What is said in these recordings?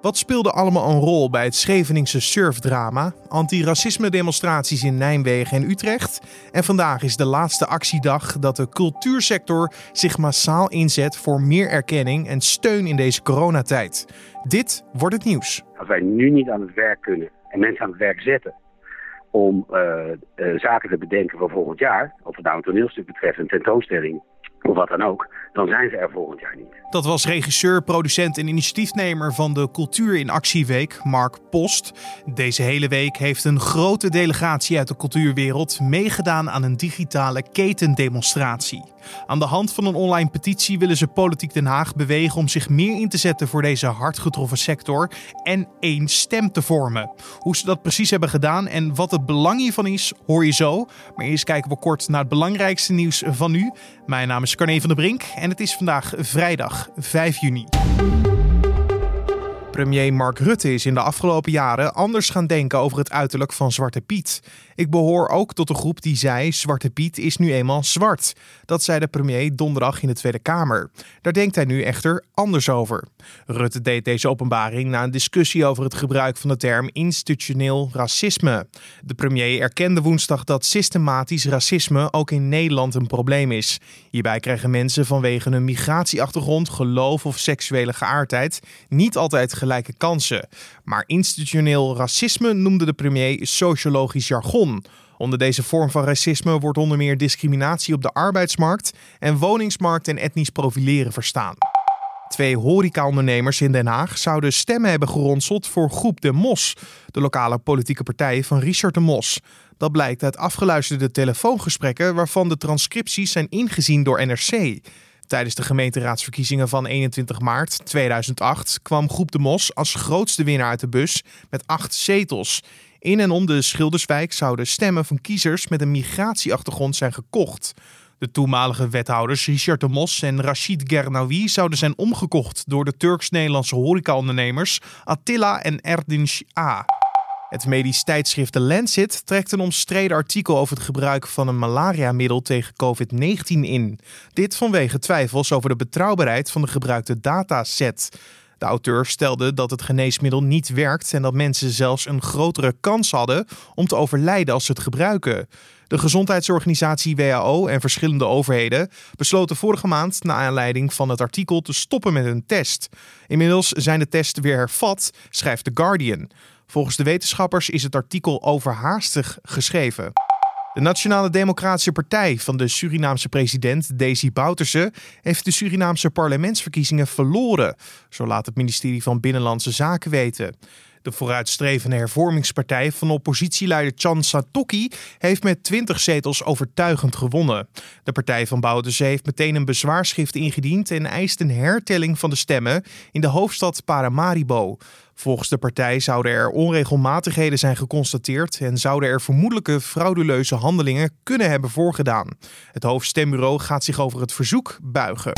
Wat speelde allemaal een rol bij het Scheveningse surfdrama, antiracisme-demonstraties in Nijmegen en Utrecht? En vandaag is de laatste actiedag dat de cultuursector zich massaal inzet voor meer erkenning en steun in deze coronatijd. Dit wordt het nieuws. Als wij nu niet aan het werk kunnen en mensen aan het werk zetten om uh, uh, zaken te bedenken voor volgend jaar, of het nou een toneelstuk betreft, een tentoonstelling of wat dan ook, dan zijn ze er volgend jaar niet. Dat was regisseur, producent en initiatiefnemer van de Cultuur in Actieweek, Mark Post. Deze hele week heeft een grote delegatie uit de cultuurwereld meegedaan aan een digitale ketendemonstratie. Aan de hand van een online petitie willen ze Politiek Den Haag bewegen om zich meer in te zetten voor deze hard getroffen sector en één stem te vormen. Hoe ze dat precies hebben gedaan en wat het belang hiervan is, hoor je zo. Maar eerst kijken we kort naar het belangrijkste nieuws van nu. Mijn naam is Carne van der Brink en het is vandaag vrijdag 5 juni. Premier Mark Rutte is in de afgelopen jaren anders gaan denken over het uiterlijk van Zwarte Piet. Ik behoor ook tot de groep die zei: Zwarte Piet is nu eenmaal zwart. Dat zei de premier donderdag in de Tweede Kamer. Daar denkt hij nu echter anders over. Rutte deed deze openbaring na een discussie over het gebruik van de term institutioneel racisme. De premier erkende woensdag dat systematisch racisme ook in Nederland een probleem is. Hierbij krijgen mensen vanwege hun migratieachtergrond, geloof of seksuele geaardheid niet altijd gelijke kansen. Maar institutioneel racisme noemde de premier sociologisch jargon. Onder deze vorm van racisme wordt onder meer discriminatie op de arbeidsmarkt en woningsmarkt en etnisch profileren verstaan. Twee horecaondernemers in Den Haag zouden stemmen hebben geronseld voor Groep de Mos, de lokale politieke partij van Richard de Mos. Dat blijkt uit afgeluisterde telefoongesprekken waarvan de transcripties zijn ingezien door NRC. Tijdens de gemeenteraadsverkiezingen van 21 maart 2008 kwam Groep de Mos als grootste winnaar uit de bus met acht zetels. In en om de Schilderswijk zouden stemmen van kiezers met een migratieachtergrond zijn gekocht. De toenmalige wethouders Richard de Mos en Rachid Gernawi zouden zijn omgekocht door de Turks-Nederlandse horecaondernemers Attila en Erdinç A. Het medisch tijdschrift The Lancet trekt een omstreden artikel over het gebruik van een malariamiddel tegen COVID-19 in. Dit vanwege twijfels over de betrouwbaarheid van de gebruikte dataset. De auteur stelde dat het geneesmiddel niet werkt en dat mensen zelfs een grotere kans hadden om te overlijden als ze het gebruiken. De gezondheidsorganisatie WHO en verschillende overheden besloten vorige maand na aanleiding van het artikel te stoppen met hun test. Inmiddels zijn de testen weer hervat, schrijft The Guardian. Volgens de wetenschappers is het artikel overhaastig geschreven. De Nationale Democratische Partij van de Surinaamse president Desi Bouterse heeft de Surinaamse parlementsverkiezingen verloren, zo laat het ministerie van Binnenlandse Zaken weten. De vooruitstrevende hervormingspartij van oppositieleider Chan Satoki heeft met 20 zetels overtuigend gewonnen. De partij van Bouterse heeft meteen een bezwaarschrift ingediend en eist een hertelling van de stemmen in de hoofdstad Paramaribo. Volgens de partij zouden er onregelmatigheden zijn geconstateerd en zouden er vermoedelijke frauduleuze handelingen kunnen hebben voorgedaan. Het hoofdstembureau gaat zich over het verzoek buigen.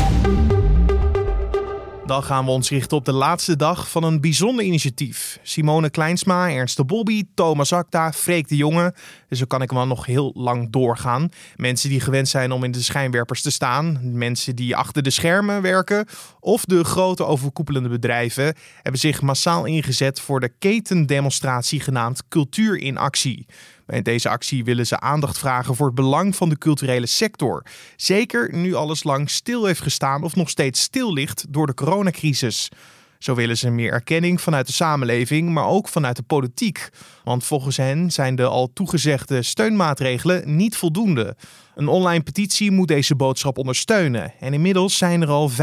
Dan gaan we ons richten op de laatste dag van een bijzonder initiatief. Simone Kleinsma, Ernst de Bobby, Thomas Akta, Freek de Jonge. Dus zo kan ik wel nog heel lang doorgaan. Mensen die gewend zijn om in de schijnwerpers te staan. Mensen die achter de schermen werken. Of de grote overkoepelende bedrijven hebben zich massaal ingezet voor de ketendemonstratie genaamd Cultuur in Actie. Met deze actie willen ze aandacht vragen voor het belang van de culturele sector. Zeker nu alles lang stil heeft gestaan of nog steeds stil ligt door de coronacrisis. Zo willen ze meer erkenning vanuit de samenleving, maar ook vanuit de politiek. Want volgens hen zijn de al toegezegde steunmaatregelen niet voldoende. Een online petitie moet deze boodschap ondersteunen. En inmiddels zijn er al 580.000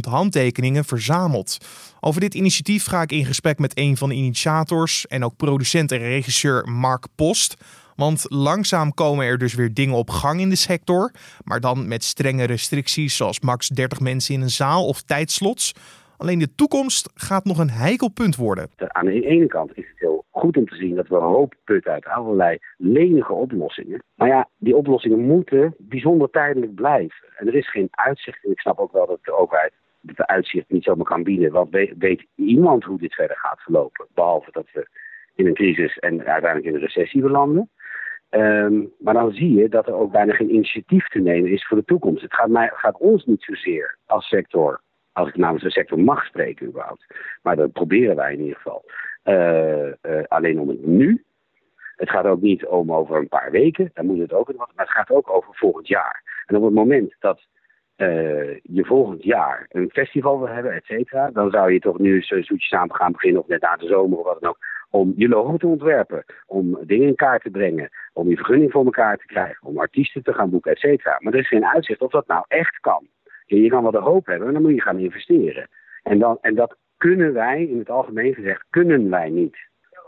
handtekeningen verzameld. Over dit initiatief ga ik in gesprek met een van de initiators en ook producent en regisseur Mark Post. Want langzaam komen er dus weer dingen op gang in de sector, maar dan met strenge restricties zoals max 30 mensen in een zaal of tijdslots. Alleen de toekomst gaat nog een heikel punt worden. Aan de ene kant is het heel goed om te zien dat we een hoop putten uit allerlei lenige oplossingen. Maar ja, die oplossingen moeten bijzonder tijdelijk blijven. En er is geen uitzicht. En ik snap ook wel dat de overheid het uitzicht niet zomaar kan bieden. Want weet iemand hoe dit verder gaat verlopen? Behalve dat we in een crisis en uiteindelijk in een recessie belanden. Um, maar dan zie je dat er ook bijna geen initiatief te nemen is voor de toekomst. Het gaat, mij, gaat ons niet zozeer als sector Als ik namens de sector mag spreken überhaupt. Maar dat proberen wij in ieder geval. Uh, alleen om het nu. Het gaat ook niet om over een paar weken, dan moet het ook maar het gaat ook over volgend jaar. En op het moment dat uh, je volgend jaar een festival wil hebben, et cetera, dan zou je toch nu zoetjes samen gaan beginnen, of net na de zomer of wat dan ook, om je logo te ontwerpen, om dingen in kaart te brengen, om je vergunning voor elkaar te krijgen, om artiesten te gaan boeken, et cetera. Maar er is geen uitzicht of dat nou echt kan. Je kan wel de hoop hebben, maar dan moet je gaan investeren. En, dan, en dat kunnen wij, in het algemeen gezegd, kunnen wij niet.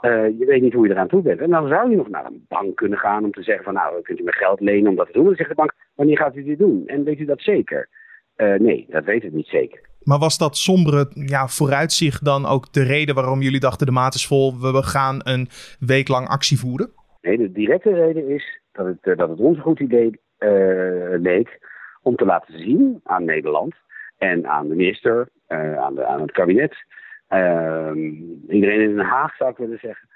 Uh, je weet niet hoe je eraan toe bent. En dan zou je nog naar een bank kunnen gaan om te zeggen van nou, kunt u me geld lenen om dat te doen. Dan zegt de bank, wanneer gaat u dit doen? En weet u dat zeker? Uh, nee, dat weet ik niet zeker. Maar was dat sombere ja, vooruitzicht dan ook de reden waarom jullie dachten de maat is vol, we gaan een week lang actie voeren? Nee, de directe reden is dat het, uh, dat het ons een goed idee leek om te laten zien aan Nederland en aan de minister, aan, de, aan het kabinet iedereen in Den Haag zou ik willen zeggen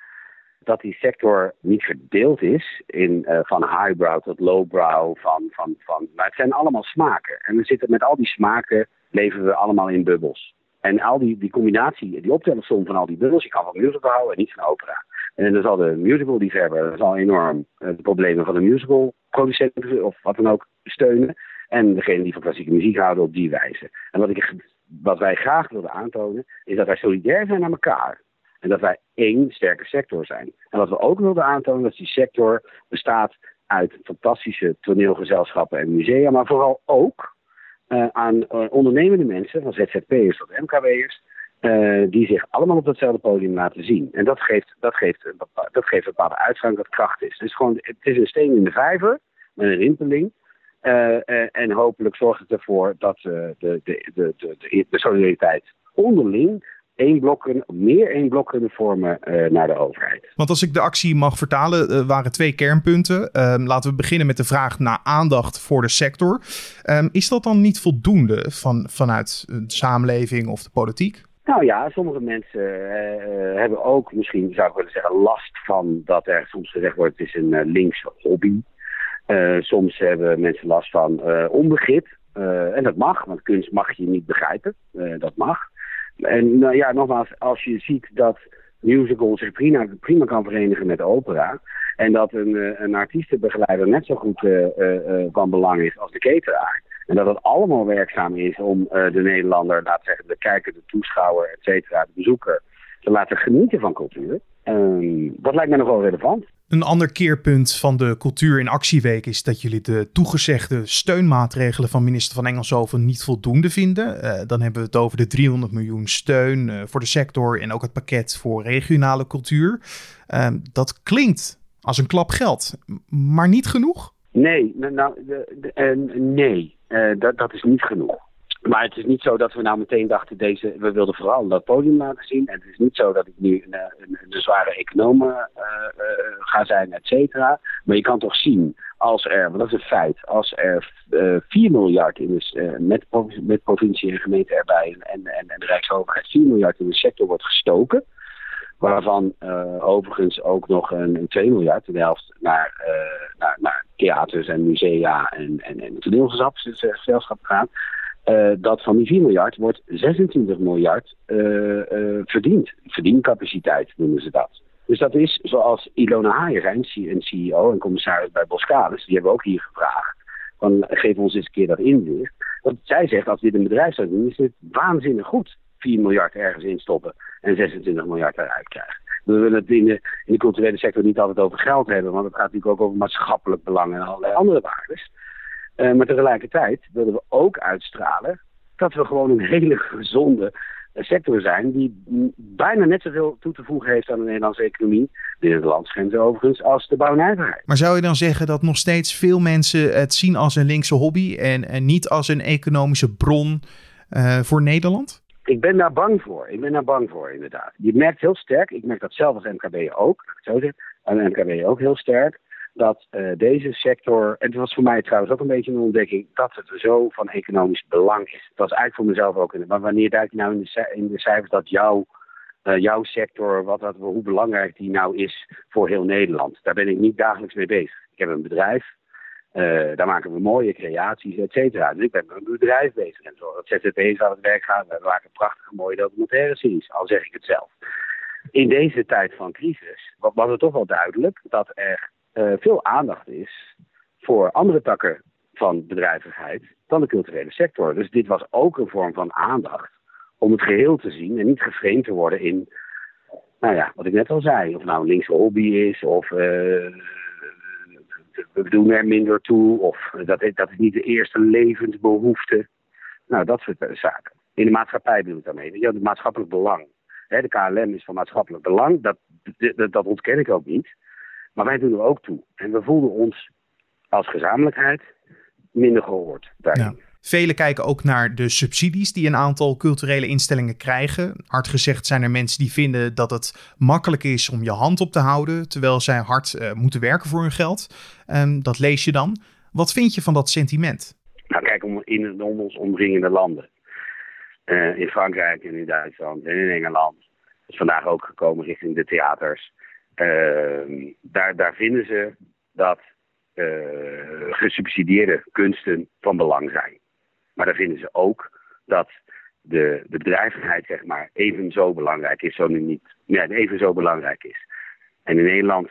dat die sector niet verdeeld is in, uh, van highbrow tot lowbrow. Van, van, van, maar het zijn allemaal smaken. En we zitten met al die smaken, leven we allemaal in bubbels. En al die, die combinatie, die optelsom van al die bubbels, je kan van musical houden en niet van opera. En dan zal de musical liefhebber zal enorm uh, de problemen van de musical producenten of wat dan ook steunen. En degene die van klassieke muziek houden op die wijze. En wat ik wat wij graag wilden aantonen, is dat wij solidair zijn naar elkaar. En dat wij één sterke sector zijn. En wat we ook wilden aantonen, dat die sector bestaat uit fantastische toneelgezelschappen en musea, maar vooral ook uh, aan uh, ondernemende mensen, van ZZP'ers tot MKW'ers, uh, die zich allemaal op datzelfde podium laten zien. En dat geeft, dat geeft, dat geeft een bepaalde uitgang dat kracht is. Dus gewoon, het is een steen in de vijver, met een rimpeling. Uh, uh, en hopelijk zorgt het ervoor dat uh, de, de, de, de, de, solidariteit onderling één blok, meer één blok kunnen vormen naar de overheid. Want als ik de actie mag vertalen, waren twee kernpunten. Ehm, laten we beginnen met de vraag naar aandacht voor de sector. Um, is dat dan niet voldoende van, vanuit de samenleving of de politiek? Nou ja, sommige mensen hebben ook misschien, zou ik willen zeggen, last van dat er soms gezegd wordt: het is een linkse hobby. Uh, soms hebben mensen last van uh, onbegrip. Uh, en dat mag, want kunst mag je niet begrijpen. dat mag. En nou ja, nogmaals, als je ziet dat musical zich prima, prima kan verenigen met opera. En dat een, een artiestenbegeleider net zo goed van belang is als de cateraar. En dat het allemaal werkzaam is om de Nederlander, laat zeggen, de kijker, de toeschouwer, et cetera, de bezoeker, te laten genieten van cultuur. Ehm, dat lijkt me nog wel relevant. Een ander keerpunt van de Cultuur in Actieweek is dat jullie de toegezegde steunmaatregelen van minister van Engelshoven niet voldoende vinden. Uh, dan hebben we het over de 300 miljoen steun uh, voor de sector en ook het pakket voor regionale cultuur. Uh, dat klinkt als een klap geld, maar niet genoeg? Nee, nou, de, de, nee dat, dat is niet genoeg. Maar het is niet zo dat we nou meteen dachten, deze, we wilden vooral dat podium laten zien. En het is niet zo dat ik nu een, een, een zware econoom uh, uh, ga zijn, et cetera. Maar je kan toch zien, als er, want dat is een feit, als er uh, 4 miljard in de, met, met provincie en gemeente erbij en, en, en de Rijksoverheid 4 miljard in de sector wordt gestoken. Waarvan overigens ook nog een, een 2 miljard, de helft, naar, naar, naar theaters en musea en, en, en toneelgezelschap gaat. Uh, dat van die 4 miljard wordt 26 miljard uh, uh, verdiend. Verdiencapaciteit noemen ze dat. Dus dat is zoals Ilona Haier, een CEO en commissaris bij Boskalis, die hebben we ook hier gevraagd. Van, geef ons eens een keer dat inzicht. Want zij zegt, als dit een bedrijf zou doen, is het waanzinnig goed 4 miljard ergens instoppen en 26 miljard eruit krijgen. We willen het in in de culturele sector niet altijd over geld hebben, want het gaat natuurlijk ook over maatschappelijk belang en allerlei andere waarden. Uh, maar tegelijkertijd willen we ook uitstralen dat we gewoon een hele gezonde sector zijn die bijna net zoveel toe te voegen heeft aan de Nederlandse economie, binnen de landsgrenzen overigens, als de bouwnijverheid. Maar zou je dan zeggen dat nog steeds veel mensen het zien als een linkse hobby en, en niet als een economische bron uh, voor Nederland? Ik ben daar bang voor. Ik ben daar bang voor, inderdaad. Je merkt heel sterk, ik merk dat zelf als MKB ook, zo zeggen, en MKB ook heel sterk, dat uh, deze sector, en het was voor mij trouwens ook een beetje een ontdekking, dat het zo van economisch belang is. Dat was eigenlijk voor mezelf ook. Maar wanneer duik je nou in de, in cijfers dat jouw, uh, jouw sector, wat, wat, hoe belangrijk die nou is voor heel Nederland? Daar ben ik niet dagelijks mee bezig. Ik heb een bedrijf daar maken we mooie creaties, et cetera. Dus ik ben met een bedrijf bezig en zo. Dat ZZP's aan het werk gaan. We maken prachtige mooie documentaire series, al zeg ik het zelf. In deze tijd van crisis was het toch wel duidelijk dat er veel aandacht is voor andere takken van bedrijvigheid dan de culturele sector. Dus dit was ook een vorm van aandacht om het geheel te zien en niet geframed te worden in, nou ja, wat ik net al zei, of nou een linkse hobby is of uh, we doen er minder toe of dat, dat is niet de eerste levensbehoefte. Nou, dat soort zaken. In de maatschappij bedoel ik daarmee. Ja, het maatschappelijk belang. de KLM is van maatschappelijk belang, dat, dat ontken ik ook niet. Maar wij doen er ook toe. En we voelden ons als gezamenlijkheid minder gehoord Ja. Velen kijken ook naar de subsidies die een aantal culturele instellingen krijgen. Hard gezegd zijn er mensen die vinden dat het makkelijk is om je hand op te houden, terwijl zij hard uh, moeten werken voor hun geld. Um, dat lees je dan. Wat vind je van dat sentiment? Nou, kijk, om, in ons omringende landen. Uh, in Frankrijk en in Duitsland en in Engeland. is vandaag ook gekomen richting de theaters. Uh, daar, daar vinden ze dat uh, gesubsidieerde kunsten van belang zijn. Maar dan vinden ze ook dat de, de bedrijvigheid zeg maar, even zo belangrijk is, zo nu niet, even zo belangrijk is. En in Nederland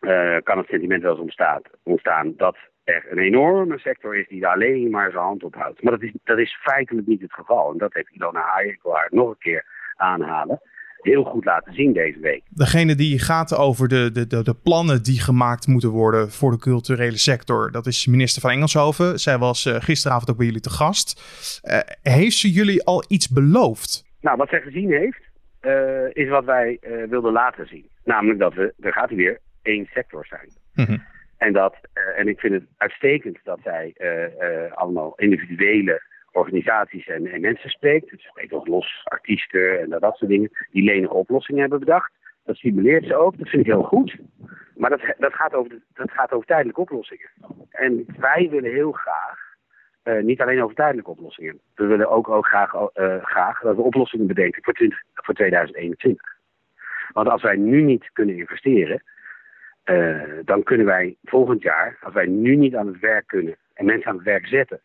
uh, kan het sentiment wel eens ontstaan, ontstaan dat er een enorme sector is die daar alleen maar zijn hand op houdt. Maar dat is, dat is feitelijk niet het geval. En dat heeft Ilona Hayek nog een keer aanhalen heel goed laten zien deze week. Degene die gaat over de, de, de, de, plannen die gemaakt moeten worden voor de culturele sector, dat is minister van Engelshoven. Zij was uh, gisteravond ook bij jullie te gast. Uh, heeft ze jullie al iets beloofd? Nou, wat zij gezien heeft, uh, is wat wij wilden laten zien. Namelijk dat we, er gaat weer één sector zijn. Mm En, dat, en ik vind het uitstekend dat zij allemaal individuele organisaties en, en mensen spreekt. Het spreekt ook los artiesten en dat, soort dingen. Die lenige oplossingen hebben bedacht. Dat stimuleert ze ook. Dat vind ik heel goed. Maar dat, dat, gaat, over dat gaat over tijdelijke oplossingen. En wij willen heel graag, uh, niet alleen over tijdelijke oplossingen. We willen ook, ook graag, uh, graag dat we oplossingen bedenken voor, 20, voor 2021. Want als wij nu niet kunnen investeren, uh, dan kunnen wij volgend jaar, als wij nu niet aan het werk kunnen en mensen aan het werk zetten,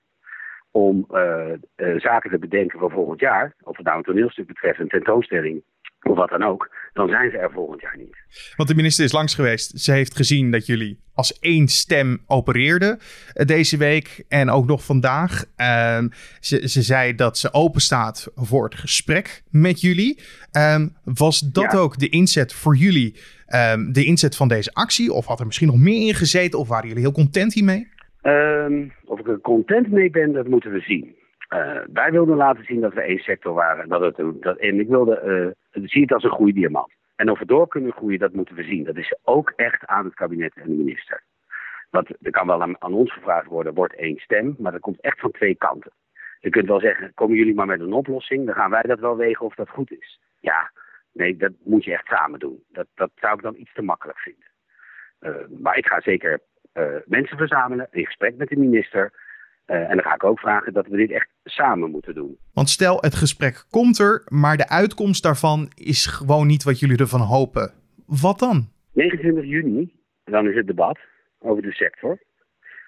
om uh, uh, zaken te bedenken voor volgend jaar, of het nou een toneelstuk betreft, een tentoonstelling of wat dan ook, dan zijn ze er volgend jaar niet. Want de minister is langs geweest. Ze heeft gezien dat jullie als één stem opereerden uh, deze week en ook nog vandaag. Ehm, ze, ze zei dat ze open staat voor het gesprek met jullie. Um, was dat ja. ook de inzet voor jullie, um, de inzet van deze actie? Of had er misschien nog meer in gezeten? Of waren jullie heel content hiermee? Um, of ik er content mee ben, dat moeten we zien. Uh, wij wilden laten zien dat we één sector waren. Dat het, dat, en ik wilde, uh, zie het als een goede diamant. En of we door kunnen groeien, dat moeten we zien. Dat is ook echt aan het kabinet en de minister. Want er kan wel aan, ons gevraagd worden, wordt één stem, maar dat komt echt van twee kanten. Je kunt wel zeggen, komen jullie maar met een oplossing, dan gaan wij dat wel wegen of dat goed is. Ja, nee, dat moet je echt samen doen. Dat, dat zou ik dan iets te makkelijk vinden. Uh, maar ik ga zeker mensen verzamelen, in gesprek met de minister. Uh, en dan ga ik ook vragen dat we dit echt samen moeten doen. Want stel, het gesprek komt er, maar de uitkomst daarvan is gewoon niet wat jullie ervan hopen. Wat dan? 29 juni, dan is het debat over de sector.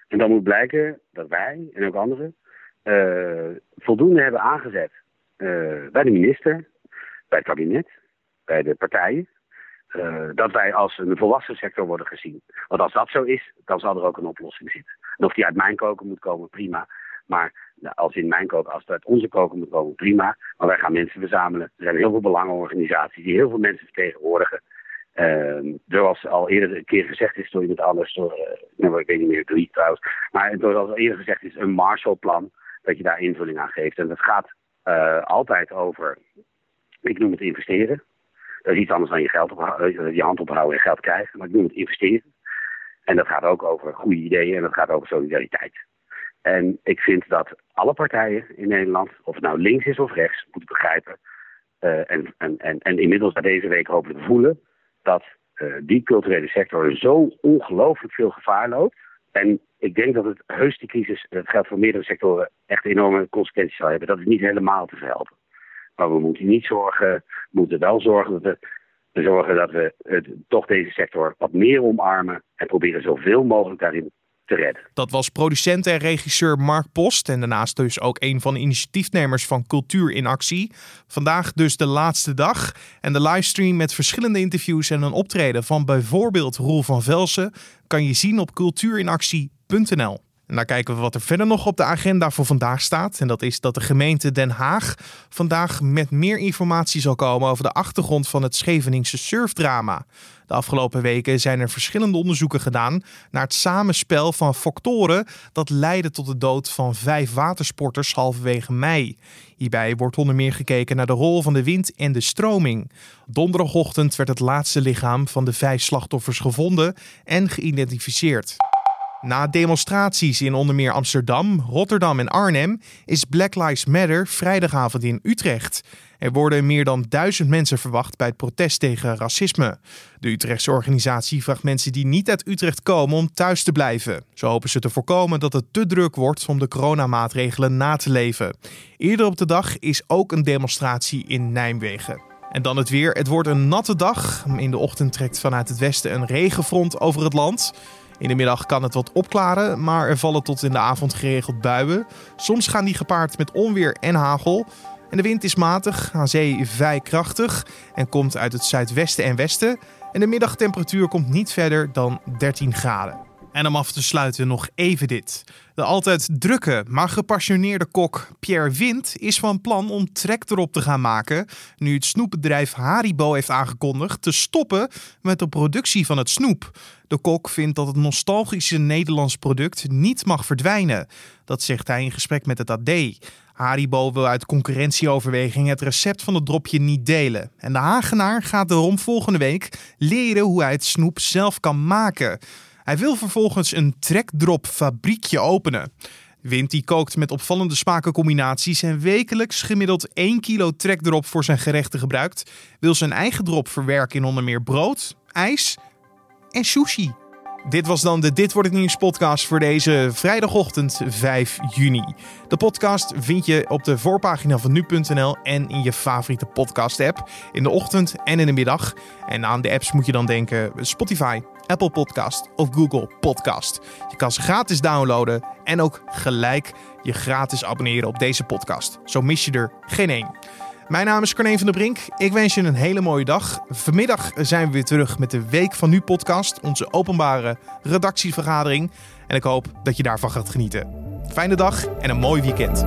En dan moet blijken dat wij en ook anderen uh, voldoende hebben aangezet bij de minister, bij het kabinet, bij de partijen. Uh, dat wij als een volwassen sector worden gezien. Want als dat zo is, dan zal er ook een oplossing zitten. En of die uit mijn koken moet komen, prima. Maar nou, als in mijn koken, als het uit onze koken moet komen, prima. Maar wij gaan mensen verzamelen. Er zijn heel veel belangenorganisaties die heel veel mensen vertegenwoordigen. Uh, zoals al eerder een keer gezegd is door iemand anders, door, uh, nou, ik weet niet meer, drie trouwens. Maar zoals al eerder gezegd is, een Marshallplan, dat je daar invulling aan geeft. En dat gaat uh, altijd over, ik noem het investeren. Dat is iets anders dan je, geld op, je hand ophouden en geld krijgen. Maar ik noem het investeren. En dat gaat ook over goede ideeën en dat gaat over solidariteit. En ik vind dat alle partijen in Nederland, of het nou links is of rechts, moeten begrijpen. En, en, en, inmiddels na deze week hopelijk voelen dat die culturele sector zo ongelooflijk veel gevaar loopt. En ik denk dat het heus die crisis, dat geldt voor meerdere sectoren, echt enorme consequenties zal hebben. Dat is niet helemaal te verhelpen. Maar we moeten niet zorgen, moeten wel zorgen dat we, we zorgen dat we toch deze sector wat meer omarmen en proberen zoveel mogelijk daarin te redden. Dat was producent en regisseur Mark Post en daarnaast dus ook een van de initiatiefnemers van Cultuur in Actie. Vandaag dus de laatste dag en de livestream met verschillende interviews en een optreden van bijvoorbeeld Roel van Velsen kan je zien op cultuurinactie.nl. Daar kijken we wat er verder nog op de agenda voor vandaag staat. En dat is dat de gemeente Den Haag vandaag met meer informatie zal komen over de achtergrond van het Scheveningse surfdrama. De afgelopen weken zijn er verschillende onderzoeken gedaan naar het samenspel van factoren dat leidde tot de dood van vijf watersporters halverwege mei. Hierbij wordt onder meer gekeken naar de rol van de wind en de stroming. Donderdagochtend werd het laatste lichaam van de vijf slachtoffers gevonden en geïdentificeerd. Na demonstraties in onder meer Amsterdam, Rotterdam en Arnhem is Black Lives Matter vrijdagavond in Utrecht. Er worden meer dan duizend mensen verwacht bij het protest tegen racisme. De Utrechtse organisatie vraagt mensen die niet uit Utrecht komen om thuis te blijven. Zo hopen ze te voorkomen dat het te druk wordt om de coronamaatregelen na te leven. Eerder op de dag is ook een demonstratie in Nijmegen. En dan het weer. Het wordt een natte dag. In de ochtend trekt vanuit het westen een regenfront over het land. In de middag kan het wat opklaren, maar er vallen tot in de avond geregeld buien. Soms gaan die gepaard met onweer en hagel. En de wind is matig, aan zee vrij krachtig en komt uit het zuidwesten en westen. En de middagtemperatuur komt niet verder dan 13 graden. En om af te sluiten nog even dit. De altijd drukke, maar gepassioneerde kok Pierre Wind is van plan om trek erop te gaan maken. Nu het snoepbedrijf Haribo heeft aangekondigd te stoppen met de productie van het snoep. De kok vindt dat het nostalgische Nederlands product niet mag verdwijnen. Dat zegt hij in gesprek met het AD. Haribo wil uit concurrentieoverweging het recept van het dropje niet delen. En de Hagenaar gaat daarom volgende week leren hoe hij het snoep zelf kan maken. Hij wil vervolgens een trekdrop fabriekje openen. Die kookt met opvallende smakencombinaties en wekelijks gemiddeld 1 kilo trekdrop voor zijn gerechten gebruikt, wil zijn eigen drop verwerken in onder meer brood, ijs en sushi. Dit was dan de Dit wordt het nieuws podcast voor deze vrijdagochtend 5 juni. De podcast vind je op de voorpagina van nu.nl en in je favoriete podcast app in de ochtend en in de middag. En aan de apps moet je dan denken Spotify, Apple Podcast of Google Podcast. Je kan ze gratis downloaden en ook gelijk je gratis abonneren op deze podcast. Zo mis je er geen één. Mijn naam is Carne van der Brink. Ik wens je een hele mooie dag. Vanmiddag zijn we weer terug met de Week van Nu podcast, onze openbare redactievergadering. En ik hoop dat je daarvan gaat genieten. Fijne dag en een mooi weekend.